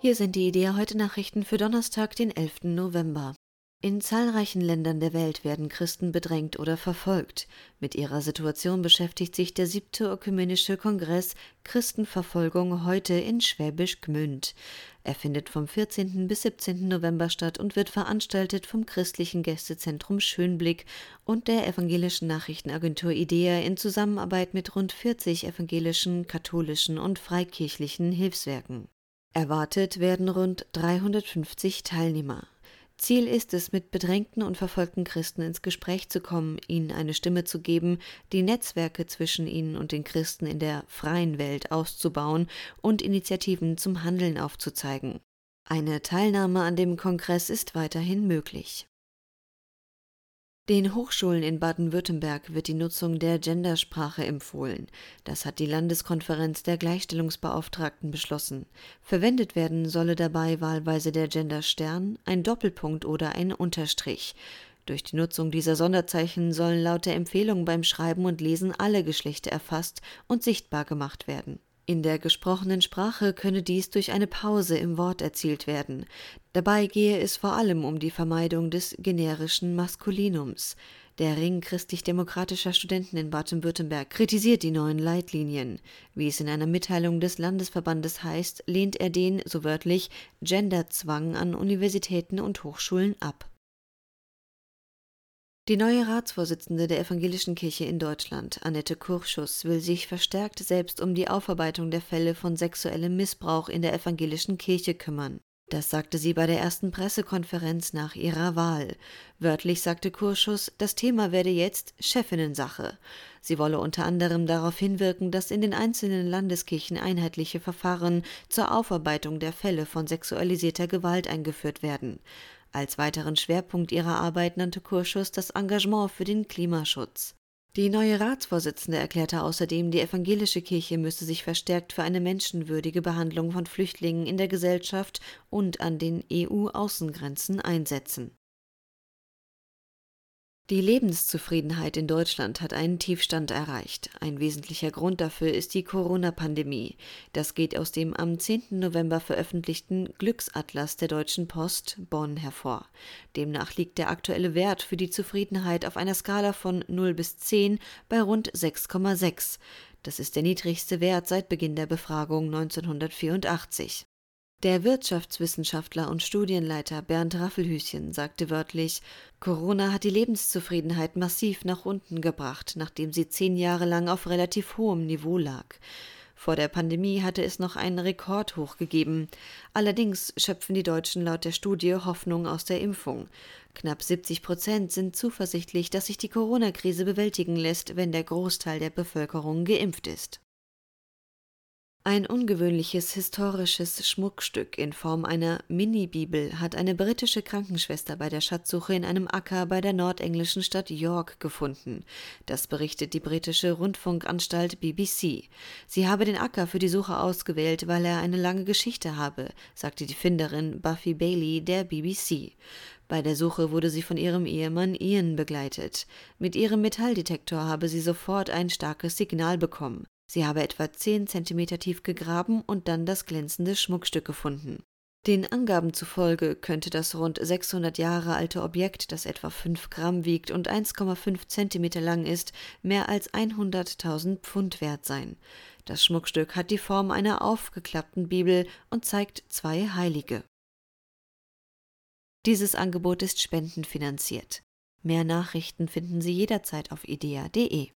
Hier sind die Idea heute Nachrichten für Donnerstag, den 11. November. In zahlreichen Ländern der Welt werden Christen bedrängt oder verfolgt. Mit ihrer Situation beschäftigt sich der siebte ökumenische Kongress Christenverfolgung heute in Schwäbisch Gmünd. Er findet vom 14. bis 17. November statt und wird veranstaltet vom christlichen Gästezentrum Schönblick und der evangelischen Nachrichtenagentur IDEA in Zusammenarbeit mit rund 40 evangelischen, katholischen und freikirchlichen Hilfswerken. Erwartet werden rund 350 Teilnehmer. Ziel ist es, mit bedrängten und verfolgten Christen ins Gespräch zu kommen, ihnen eine Stimme zu geben, die Netzwerke zwischen ihnen und den Christen in der freien Welt auszubauen und Initiativen zum Handeln aufzuzeigen. Eine Teilnahme an dem Kongress ist weiterhin möglich. Den Hochschulen in Baden-Württemberg wird die Nutzung der Gendersprache empfohlen. Das hat die Landeskonferenz der Gleichstellungsbeauftragten beschlossen. Verwendet werden solle dabei wahlweise der Genderstern, ein Doppelpunkt oder ein Unterstrich. Durch die Nutzung dieser Sonderzeichen sollen laut der Empfehlung beim Schreiben und Lesen alle Geschlechter erfasst und sichtbar gemacht werden. In der gesprochenen Sprache könne dies durch eine Pause im Wort erzielt werden. Dabei gehe es vor allem um die Vermeidung des generischen Maskulinums. Der Ring christlich-demokratischer Studenten in Baden-Württemberg kritisiert die neuen Leitlinien. Wie es in einer Mitteilung des Landesverbandes heißt, lehnt er den, so wörtlich, Genderzwang an Universitäten und Hochschulen ab. Die neue Ratsvorsitzende der Evangelischen Kirche in Deutschland, Annette Kurschus, will sich verstärkt selbst um die Aufarbeitung der Fälle von sexuellem Missbrauch in der evangelischen Kirche kümmern. Das sagte sie bei der ersten Pressekonferenz nach ihrer Wahl. Wörtlich sagte Kurschus, das Thema werde jetzt Chefinnensache. Sie wolle unter anderem darauf hinwirken, dass in den einzelnen Landeskirchen einheitliche Verfahren zur Aufarbeitung der Fälle von sexualisierter Gewalt eingeführt werden. Als weiteren Schwerpunkt ihrer Arbeit nannte Kurschus das Engagement für den Klimaschutz. Die neue Ratsvorsitzende erklärte außerdem, die evangelische Kirche müsse sich verstärkt für eine menschenwürdige Behandlung von Flüchtlingen in der Gesellschaft und an den EU-Außengrenzen einsetzen. Die Lebenszufriedenheit in Deutschland hat einen Tiefstand erreicht. Ein wesentlicher Grund dafür ist die Corona-Pandemie. Das geht aus dem am 10. November veröffentlichten Glücksatlas der Deutschen Post Bonn hervor. Demnach liegt der aktuelle Wert für die Zufriedenheit auf einer Skala von 0 bis 10 bei rund 6,6. Das ist der niedrigste Wert seit Beginn der Befragung 1984. Der Wirtschaftswissenschaftler und Studienleiter Bernd Raffelhüschen sagte wörtlich, Corona hat die Lebenszufriedenheit massiv nach unten gebracht, nachdem sie zehn Jahre lang auf relativ hohem Niveau lag. Vor der Pandemie hatte es noch einen Rekordhoch gegeben. Allerdings schöpfen die Deutschen laut der Studie Hoffnung aus der Impfung. Knapp 70 Prozent sind zuversichtlich, dass sich die Corona-Krise bewältigen lässt, wenn der Großteil der Bevölkerung geimpft ist. Ein ungewöhnliches historisches Schmuckstück in Form einer Mini-Bibel hat eine britische Krankenschwester bei der Schatzsuche in einem Acker bei der nordenglischen Stadt York gefunden. Das berichtet die britische Rundfunkanstalt BBC. Sie habe den Acker für die Suche ausgewählt, weil er eine lange Geschichte habe, sagte die Finderin Buffy Bailey der BBC. Bei der Suche wurde sie von ihrem Ehemann Ian begleitet. Mit ihrem Metalldetektor habe sie sofort ein starkes Signal bekommen. Sie habe etwa zehn Zentimeter tief gegraben und dann das glänzende Schmuckstück gefunden. Den Angaben zufolge könnte das rund 600 Jahre alte Objekt, das etwa 5 Gramm wiegt und 1,5 Zentimeter lang ist, mehr als 100.000 Pfund wert sein. Das Schmuckstück hat die Form einer aufgeklappten Bibel und zeigt zwei Heilige. Dieses Angebot ist spendenfinanziert. Mehr Nachrichten finden Sie jederzeit auf idea.de.